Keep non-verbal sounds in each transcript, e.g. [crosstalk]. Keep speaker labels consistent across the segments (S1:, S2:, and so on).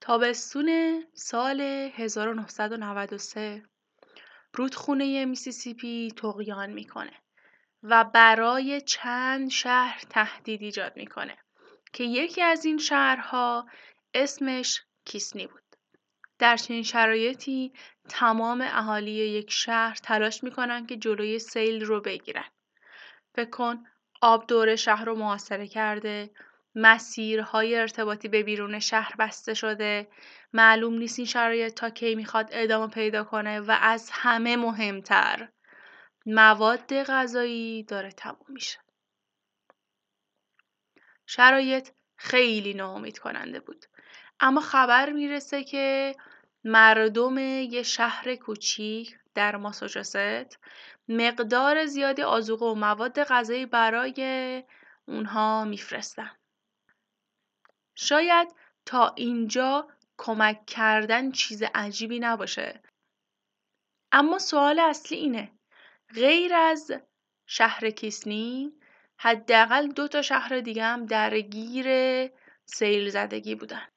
S1: تابستون سال 1993 رودخونه میسیسیپی تقیان می‌کنه و برای چند شهر تهدید ایجاد می‌کنه که یکی از این شهرها اسمش کیسنی بود. در چنین شرایطی تمام اهالی یک شهر تلاش می‌کنن که جلوی سیل رو بگیرن. فکر کن آب دور شهر رو محاصره کرده مسیرهای ارتباطی به بیرون شهر بسته شده. معلوم نیست این شرایط تا کی می‌خواد ادامه پیدا کنه و از همه مهمتر مواد غذایی داره تموم میشه. شرایط خیلی ناامید کننده بود. اما خبر می‌رسه که مردم یه شهر کوچیک در ماساچوست مقدار زیادی آزوقه و مواد غذایی برای اونها میفرستن. شاید تا اینجا کمک کردن چیز عجیبی نباشه. اما سوال اصلی اینه. غیر از شهر کیسنی حداقل دو تا شهر دیگه هم درگیر سیل زدگی بودن.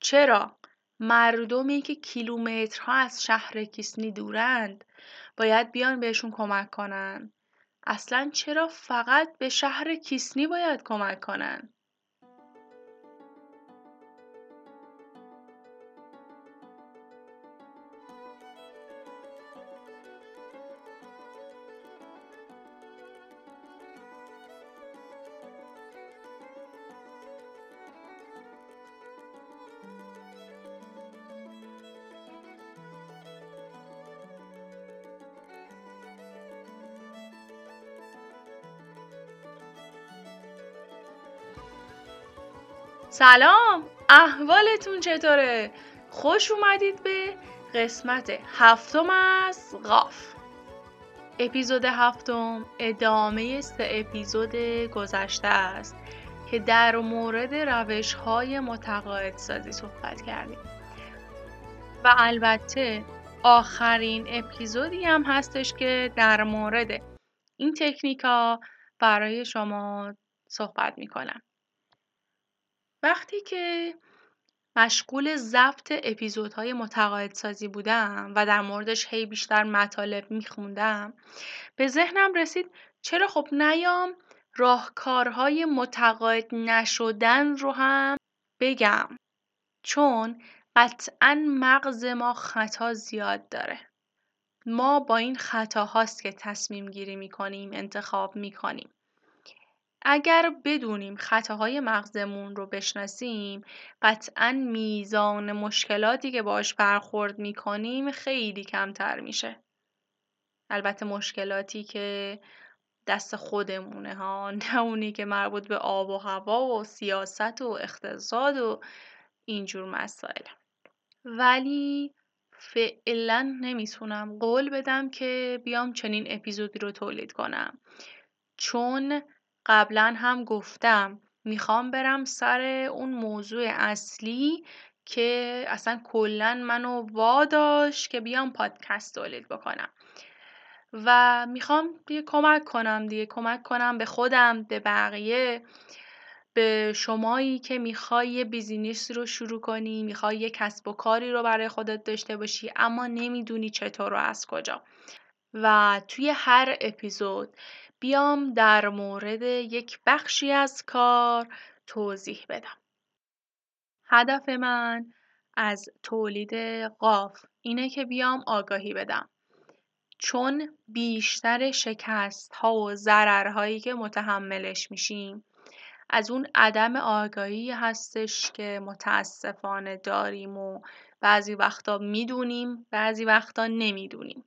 S1: چرا؟ مردمی که کیلومترها از شهر کیسنی دورند باید بیان بهشون کمک کنن. اصلا چرا فقط به شهر کیسنی باید کمک کنن؟ سلام احوالتون چطوره؟ خوش اومدید به قسمت هفتم از قاف. اپیزود هفتم ادامه سه اپیزود گذشته است که در مورد روش های متقاعد سازی صحبت کردیم. و البته آخرین اپیزودی هم هستش که در مورد این تکنیکا برای شما صحبت می‌کنم. وقتی که مشغول ضبط اپیزودهای متقاعدسازی بودم و در موردش هی بیشتر مطالب میخوندم به ذهنم رسید چرا خب نیام راهکارهای متقاعد نشدن رو هم بگم. چون قطعا مغز ما خطا زیاد داره. ما با این خطاهاست که تصمیم گیری می‌کنیم انتخاب می‌کنیم. اگر بدونیم خطاهای مغزمون رو بشناسیم قطعا میزان مشکلاتی که باش برخورد می‌کنیم خیلی کمتر میشه. البته مشکلاتی که دست خودمونه ها [laughs] نه اونی که مربوط به آب و هوا و سیاست و اقتصاد و اینجور مسائل. ولی فعلا نمی‌تونم قول بدم که بیام چنین اپیزودی رو تولید کنم. چون قبلا هم گفتم می‌خوام برم سر اون موضوع اصلی که اصلا کلا منو واداش که بیام پادکست تولید بکنم. و می‌خوام دیگه کمک کنم دیگه کمک کنم به خودم به بقیه به شمایی که می‌خوای یه بیزینس رو شروع کنی می‌خوای یه کسب و کاری رو برای خودت داشته باشی اما نمی‌دونی چطور و از کجا. و توی هر اپیزود بیام در مورد یک بخشی از کار توضیح بدم. هدف من از تولید قاف اینه که بیام آگاهی بدم. چون بیشتر شکست ها و ضررهایی که متحملش میشیم از اون عدم آگاهی هستش که متاسفانه داریم و بعضی وقتا می‌دونیم بعضی وقتا نمی‌دونیم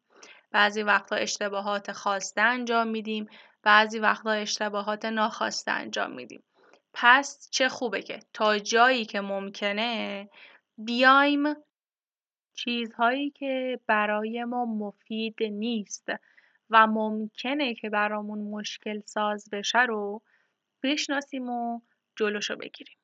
S1: بعضی وقتا اشتباهات خواسته انجام میدیم بعضی وقتا اشتباهات ناخواسته انجام میدیم. پس چه خوبه که تا جایی که ممکنه بیایم چیزهایی که برای ما مفید نیست و ممکنه که برامون مشکل ساز بشه رو بشناسیم و جلوشو بگیریم.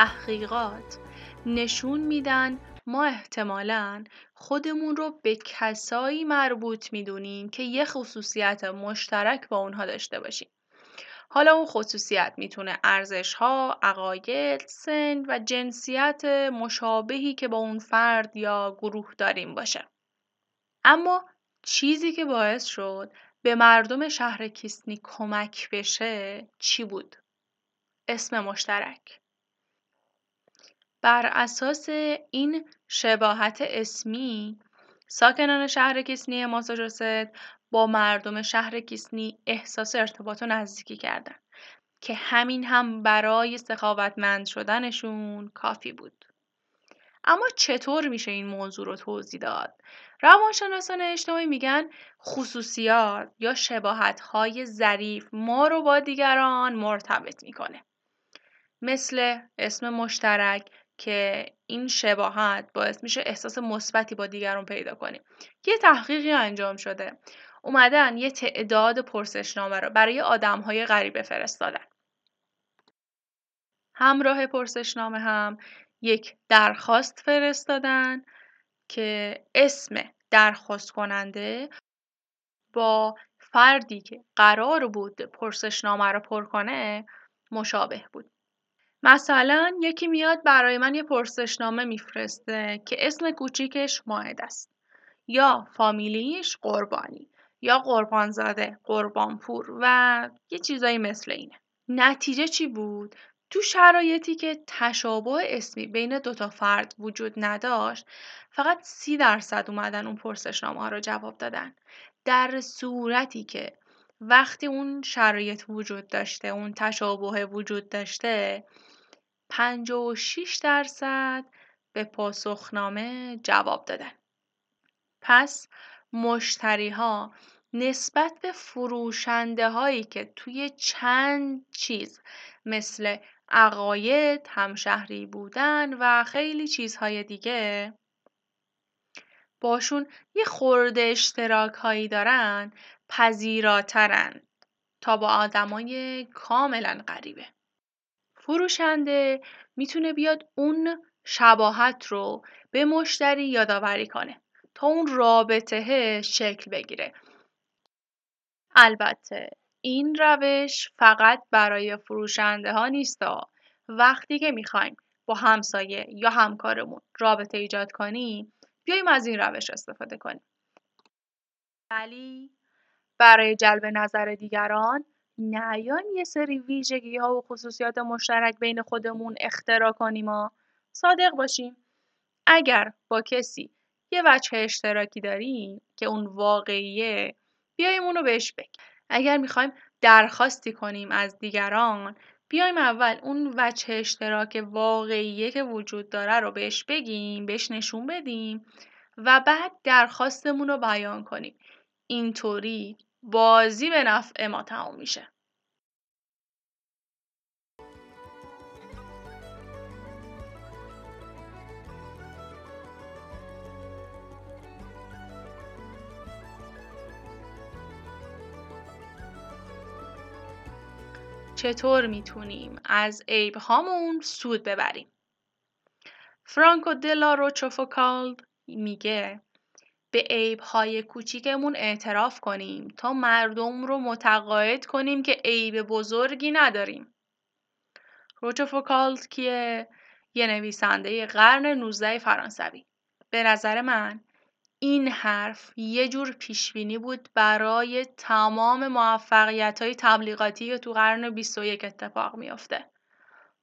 S1: تحقیقات نشون میدن ما احتمالا خودمون رو به کسایی مربوط می‌دونیم که یه خصوصیت مشترک با اونها داشته باشیم. حالا اون خصوصیت می‌تونه ارزش ها، عقاید، سن و جنسیت مشابهی که با اون فرد یا گروه داریم باشه. اما چیزی که باعث شد به مردم شهر کیسنی کمک بشه چی بود؟ اسم مشترک. بر اساس این شباهت اسمی ساکنان شهر کیسنی ماساچوست با مردم شهر کیسنی احساس ارتباط و نزدیکی کردن که همین هم برای سخاوتمند شدنشون کافی بود. اما چطور میشه این موضوع رو توضیح داد؟ روانشناسان اجتماعی میگن خصوصیات یا شباهت های ظریف ما رو با دیگران مرتبط می‌کنه. مثل اسم مشترک که این شباهت باعث میشه احساس مثبتی با دیگران پیدا کنیم. یه تحقیقی انجام شده. اومدن یه تعداد پرسشنامه رو برای آدم های غریبه فرستادن. همراه پرسشنامه هم یک درخواست فرستادن که اسم درخواست کننده با فردی که قرار بود پرسشنامه رو پر کنه مشابه بود. مثلا یکی میاد برای من یه پرسشنامه میفرسته که اسم کوچیکش ماهد است. یا فامیلیش قربانی یا قربانزاده قربانپور و یه چیزایی مثل اینه. نتیجه چی بود؟ تو شرایطی که تشابه اسمی بین دوتا فرد وجود نداشت فقط سی درصد اومدن اون پرسشنامه ها رو جواب دادن. در صورتی که وقتی اون شرایط وجود داشته اون تشابه وجود داشته 56 درصد به پاسخنامه جواب دادن. پس مشتری ها نسبت به فروشنده هایی که توی چند چیز مثل عقاید، همشهری بودن و خیلی چیزهای دیگه باشون یه خورده اشتراک هایی دارن پذیراترن تا با آدمای کاملا غریبه. فروشنده می‌تونه بیاد اون شباهت رو به مشتری یادآوری کنه تا اون رابطه شکل بگیره. البته این روش فقط برای فروشنده ها نیست وقتی که می‌خوایم با همسایه یا همکارمون رابطه ایجاد کنیم بیایم از این روش استفاده کنیم. ولی برای جلب نظر دیگران نیایم یه سری ویژگی ها و خصوصیات مشترک بین خودمون اختراع کنیم و صادق باشیم. اگر با کسی یه وجه اشتراکی داریم که اون واقعیه بیایم اونو بهش بگیم. اگر می‌خوایم درخواستی کنیم از دیگران بیایم اول اون وجه اشتراک واقعیه که وجود داره رو بهش بگیم بهش نشون بدیم و بعد درخواستمون رو بیان کنیم اینطوری بازی به نفع ما تموم میشه. چطور می‌تونیم از عیب هامون سود ببریم؟ فرانکو دلا روچوفوکالد میگه به عیب‌های کوچیکمون اعتراف کنیم تا مردم رو متقاعد کنیم که عیب بزرگی نداریم. روچوفوکالد کیه؟ یه نویسنده قرن 19 فرانسوی. به نظر من این حرف یه جور پیشبینی بود برای تمام موفقیت های تبلیغاتی که تو قرن 21 اتفاق میافته.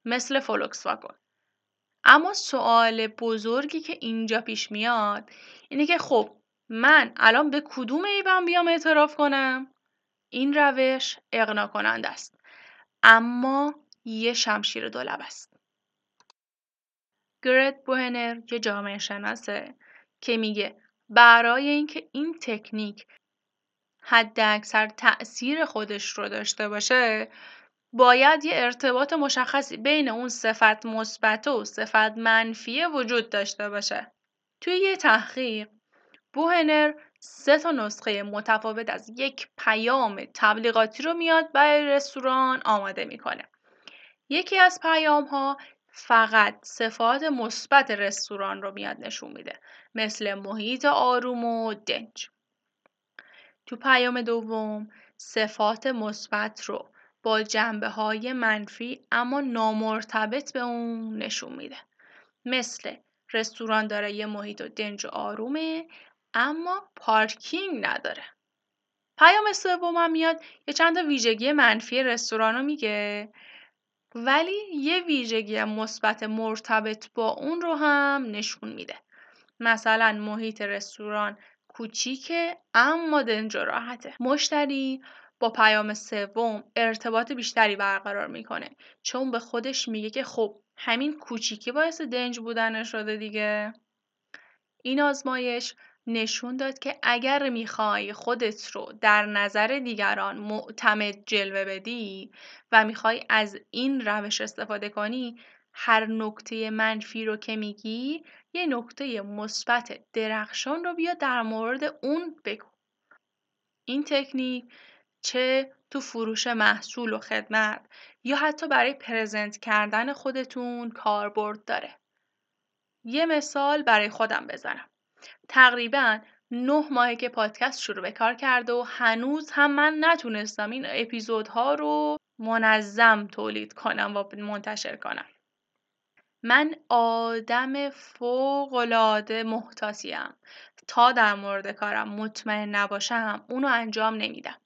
S1: مثل فولکس واگن. اما سوال بزرگی که اینجا پیش میاد اینه که خب من الان به کدوم عیبم بیام اعتراف کنم؟ این روش اقنا کننده است. اما یه شمشیر دولب است. گرت بوهنر یه جامعه شناسه که میگه برای اینکه این تکنیک حد اکثر تأثیر خودش رو داشته باشه باید یه ارتباط مشخصی بین اون صفت مثبت و صفت منفی وجود داشته باشه. توی یه تحقیق بوهنر سه تا نسخه متفاوت از یک پیام تبلیغاتی رو میاد برای رستوران آماده می‌کنه. یکی از پیام ها فقط صفات مثبت رستوران رو میاد نشون میده مثل محیط آروم و دنج تو پیام دوم صفات مثبت رو با جنبه های منفی اما نامرتبط به اون نشون میده مثل رستوران داره یه محیط و دنج و آرومه اما پارکینگ نداره. پیام سومم میاد یه چند تا ویژگی منفی رستوران رو میگه. ولی یه ویژگی مثبت مرتبط با اون رو هم نشون میده. مثلا محیط رستوران کوچیکه اما دنج و راحته. مشتری با پیام سوم ارتباط بیشتری برقرار می‌کنه چون به خودش میگه که خب همین کوچیکی باعث دنج بودن شده دیگه. این آزمایش نشون داد که اگر می‌خوای خودت رو در نظر دیگران معتمد جلوه بدی و می‌خوای از این روش استفاده کنی هر نکته منفی رو که میگی یه نکته مثبت درخشان رو بیا در مورد اون بگو. این تکنیک چه تو فروش محصول و خدمت یا حتی برای پرزنت کردن خودتون کاربرد داره. یه مثال برای خودم بزنم. تقریبا نه ماهه که پادکست شروع به کار کرده و هنوز هم من نتونستم این اپیزودها رو منظم تولید کنم و منتشر کنم. من آدم فوقالعاده محتاطیم. تا در مورد کارم مطمئن نباشم اونو انجام نمیدم.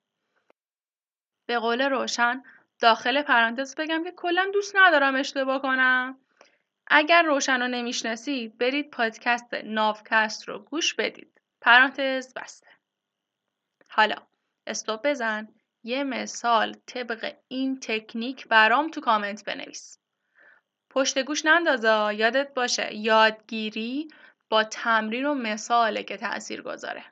S1: به قول روشن داخل پرانتز بگم که کلا دوست ندارم اشتباه کنم. اگر روشن رو نمی‌شناسید برید پادکست ناوکست رو گوش بدید. پرانتز بسته. حالا استوب بزن. یه مثال طبق این تکنیک برام تو کامنت بنویس. پشت گوش نندازا یادت باشه یادگیری با تمرین و مثاله که تأثیر گذاره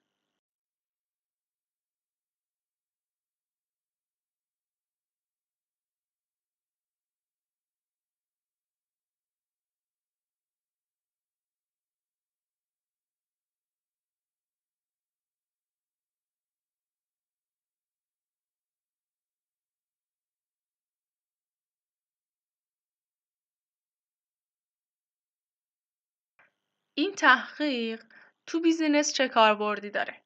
S1: این تحقیق تو بیزینس چه کاربردی داره؟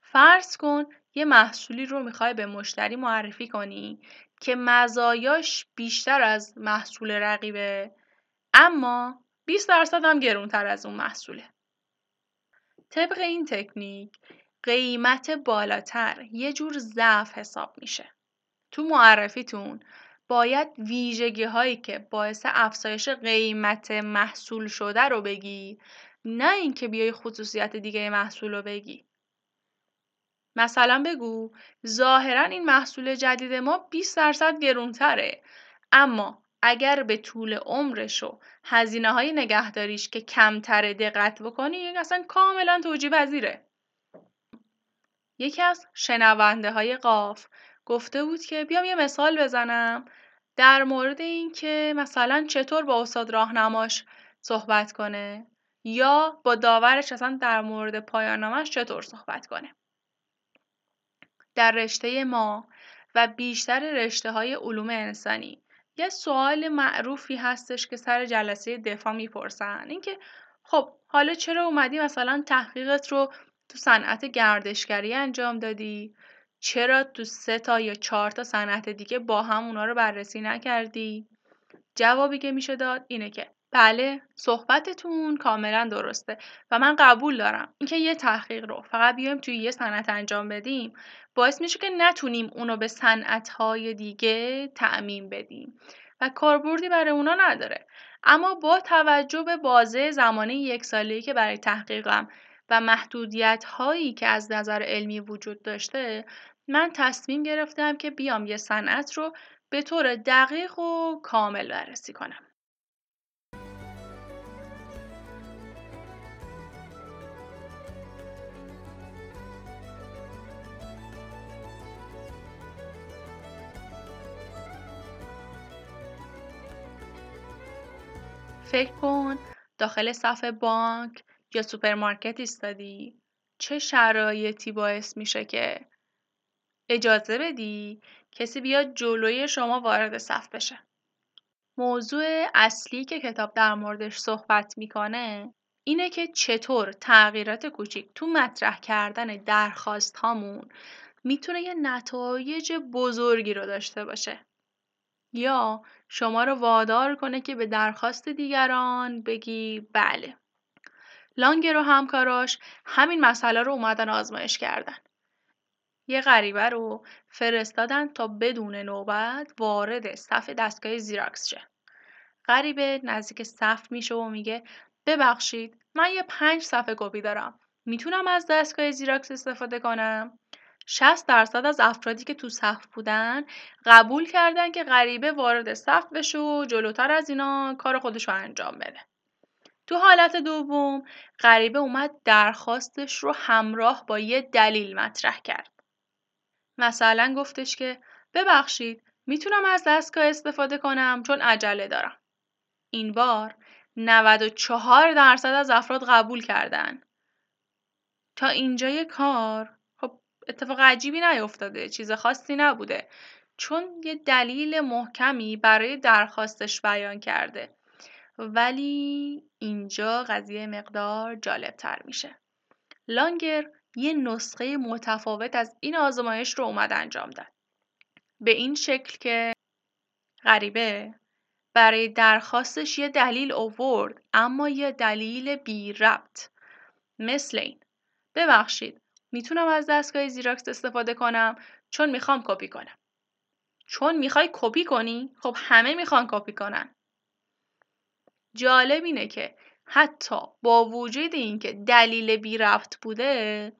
S1: فرض کن یه محصولی رو می‌خوای به مشتری معرفی کنی که مزایاش بیشتر از محصول رقیبه اما 20 درصد هم گرونتر از اون محصوله. طبق این تکنیک قیمت بالاتر یه جور ضعف حساب میشه. تو معرفیتون باید ویژگی هایی که باعث افزایش قیمت محصول شده رو بگی نه اینکه بیای خصوصیت دیگه محصول رو بگی. مثلا بگو ظاهرا این محصول جدید ما 20 درصد گرونتره اما اگر به طول عمرش و هزینه های نگهداریش که کمتره دقت بکنی اصلا کاملا توجیه پذیره. یکی از شنونده های قاف گفته بود که بیام یه مثال بزنم در مورد اینکه مثلا چطور با استاد راهنماش صحبت کنه. یا با داورش اصلا در مورد پایانامش چطور صحبت کنه؟ در رشته ما و بیشتر رشته های علوم انسانی یه سوال معروفی هستش که سر جلسه دفاع می‌پرسن اینکه خب حالا چرا اومدی مثلا تحقیقت رو تو صنعت گردشگری انجام دادی؟ چرا تو سه تا یا چهار تا صنعت دیگه با هم اونا رو بررسی نکردی؟ جوابی که میشه داد اینه که بله صحبتتون کاملا درسته و من قبول دارم اینکه یه تحقیق رو فقط بیایم توی یه صنعت انجام بدیم باعث میشه که نتونیم اونو به صنعت‌های دیگه تعمین بدیم و کاربردی برای اونا نداره اما با توجه به بازه زمانی یک ساله‌ای که برای تحقیقم و محدودیت هایی که از نظر علمی وجود داشته من تصمیم گرفتم که بیام یه صنعت رو به طور دقیق و کامل بررسی کنم. فکر کن داخل صف بانک یا سوپرمارکت ایستادی چه شرایطی باعث میشه که اجازه بدی کسی بیاد جلوی شما وارد صف بشه موضوع اصلی که کتاب در موردش صحبت می‌کنه اینه که چطور تغییرات کوچیک تو مطرح کردن درخواست هامون می‌تونه یه نتایج بزرگی رو داشته باشه. یا شما رو وادار کنه که به درخواست دیگران بگی بله. لانگر و همکاراش همین مسئله رو اومدن آزمایش کردن. یه غریبه رو فرستادن تا بدون نوبت وارد صف دستگاه زیراکس شه. غریبه نزدیک صف میشه و میگه ببخشید من یه پنج صفحه کپی دارم. می‌تونم از دستگاه زیراکس استفاده کنم؟ 60 درصد از افرادی که تو صف بودن قبول کردن که غریبه وارد صف بشه و جلوتر از اینا کار خودش رو انجام بده. تو حالت دوم غریبه اومد درخواستش رو همراه با یه دلیل مطرح کرد. مثلا گفتش که ببخشید می‌تونم از دستگاه استفاده کنم چون عجله دارم. این بار 94 درصد از افراد قبول کردن. تا اینجای کار اتفاق عجیبی نیفتاده چیز خاصی نبوده. چون یه دلیل محکمی برای درخواستش بیان کرده. ولی اینجا قضیه مقدار جالب تر میشه. لانگر یه نسخه متفاوت از این آزمایش رو اومد انجام داد. به این شکل که غریبه برای درخواستش یه دلیل اوورد اما یه دلیل بی ربط. مثل این. ببخشید. می‌تونم از دستگاه زیراکس استفاده کنم چون می‌خوام کپی کنم چون می‌خوای کپی کنی خب همه می‌خوان کپی کنن جالب اینه که حتی با وجود اینکه دلیل بی رفت بوده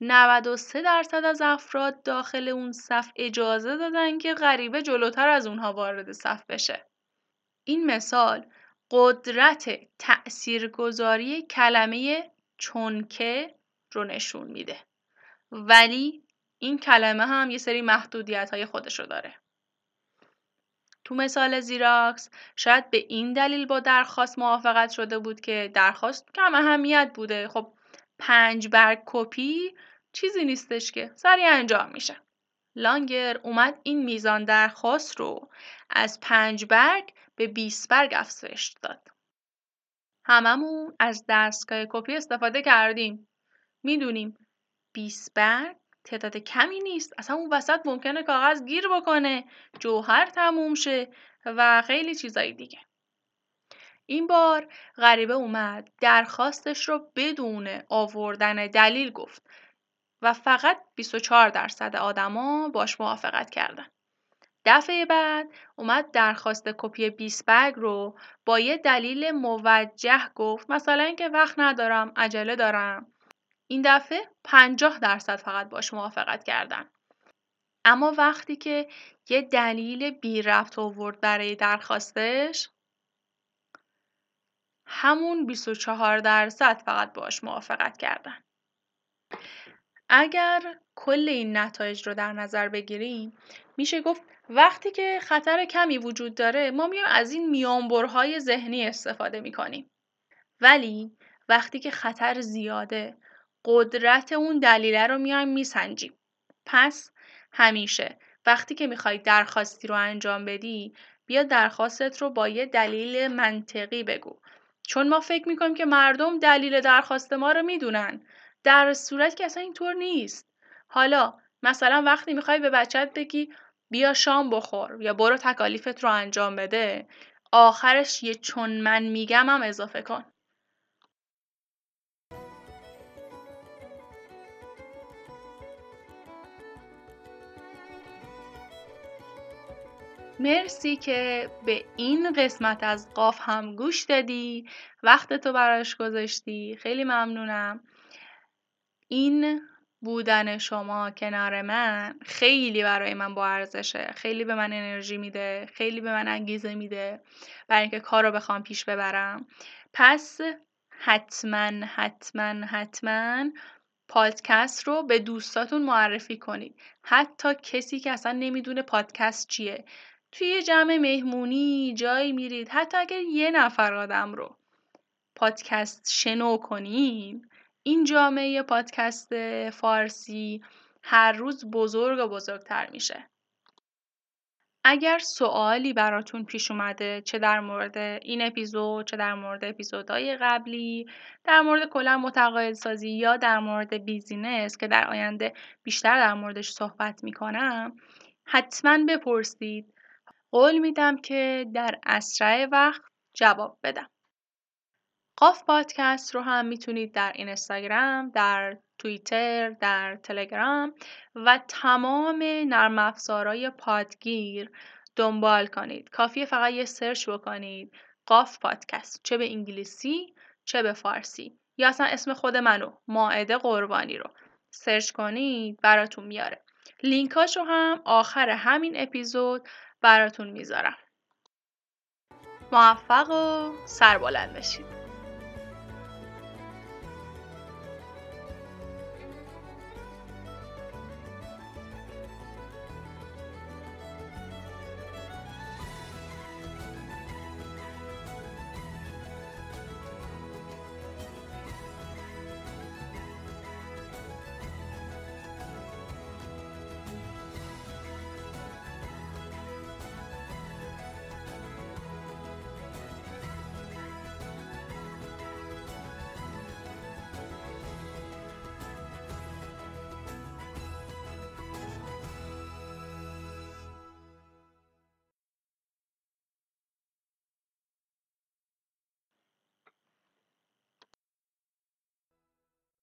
S1: 93 درصد از افراد داخل اون صف اجازه دادن که غریبه جلوتر از اونها وارد صف بشه. این مثال قدرت تأثیرگذاری کلمه چونکه رو نشون میده. ولی این کلمه هم یه سری محدودیت های خودش رو داره. تو مثال زیراکس شاید به این دلیل با درخواست موافقت شده بود که درخواست کم اهمیت بوده. خب پنج برگ کپی چیزی نیستش که سریع انجام میشه. لانگر اومد این میزان درخواست رو از پنج برگ به 20 برگ افزایش داد. هممون از دستگاه کپی استفاده کردیم. می‌دونیم 20 برگ تعداد کمی نیست. اصلا اون وسط ممکنه کاغذ گیر بکنه. جوهر تموم شه و خیلی چیزایی دیگه. این بار غریبه اومد درخواستش رو بدون آوردن دلیل گفت و فقط 24 درصد آدما باش موافقت کردن. دفعه بعد اومد درخواست کپی 20 بگ رو با یه دلیل موجه گفت. مثلا اینکه وقت ندارم عجله دارم. این دفعه 50 درصد فقط باش موافقت کردن. اما وقتی که یه دلیل بی رفت آورد برای درخواستش همون 24 درصد فقط باش موافقت کردن. اگر کل این نتایج رو در نظر بگیریم میشه گفت وقتی که خطر کمی وجود داره ما میایم از این میانبرهای ذهنی استفاده می‌کنیم ولی وقتی که خطر زیاده قدرت اون دلیله رو میایم میسنجیم. پس همیشه وقتی که می‌خوای درخواستی رو انجام بدی بیا درخواستت رو با یه دلیل منطقی بگو. چون ما فکر می‌کنیم که مردم دلیل درخواست ما رو می‌دونن در صورت که اصلا اینطور نیست. حالا مثلا وقتی می‌خوای به بچت بگی بیا شام بخور یا برو تکالیفت رو انجام بده آخرش یه چون من میگم هم اضافه کن. مرسی که به این قسمت از قاف هم گوش دادی. وقت تو براش گذاشتی. خیلی ممنونم. این بودن شما کنار من خیلی برای من با ارزشه. خیلی به من انرژی میده. خیلی به من انگیزه میده. برای اینکه کار رو بخوام پیش ببرم. پس حتما حتما حتما پادکست رو به دوستاتون معرفی کنید. حتی کسی که اصلا نمی‌دونه پادکست چیه. توی جمع مهمونی جایی میرید. حتی اگر یه نفر آدم رو پادکست شنو کنین این جامعه پادکست فارسی هر روز بزرگ و بزرگتر میشه. اگر سوالی براتون پیش اومده چه در مورد این اپیزود چه در مورد اپیزودهای قبلی در مورد کلا متقاعد سازی یا در مورد بیزینس که در آینده بیشتر در موردش صحبت می‌کنم حتما بپرسید. قول میدم که در اسرع وقت جواب بدم قاف پادکست رو هم می‌تونید در اینستاگرام، در توییتر، در تلگرام و تمام نرم افزارهای پادگیر دنبال کنید. کافیه فقط یه search بکنید قاف پادکست چه به انگلیسی چه به فارسی یا اصلا اسم خود منو مائده قربانی رو search کنید براتون میاره. لینکاشو هم آخر همین اپیزود براتون می‌ذارم. موفق و سربلند بشید.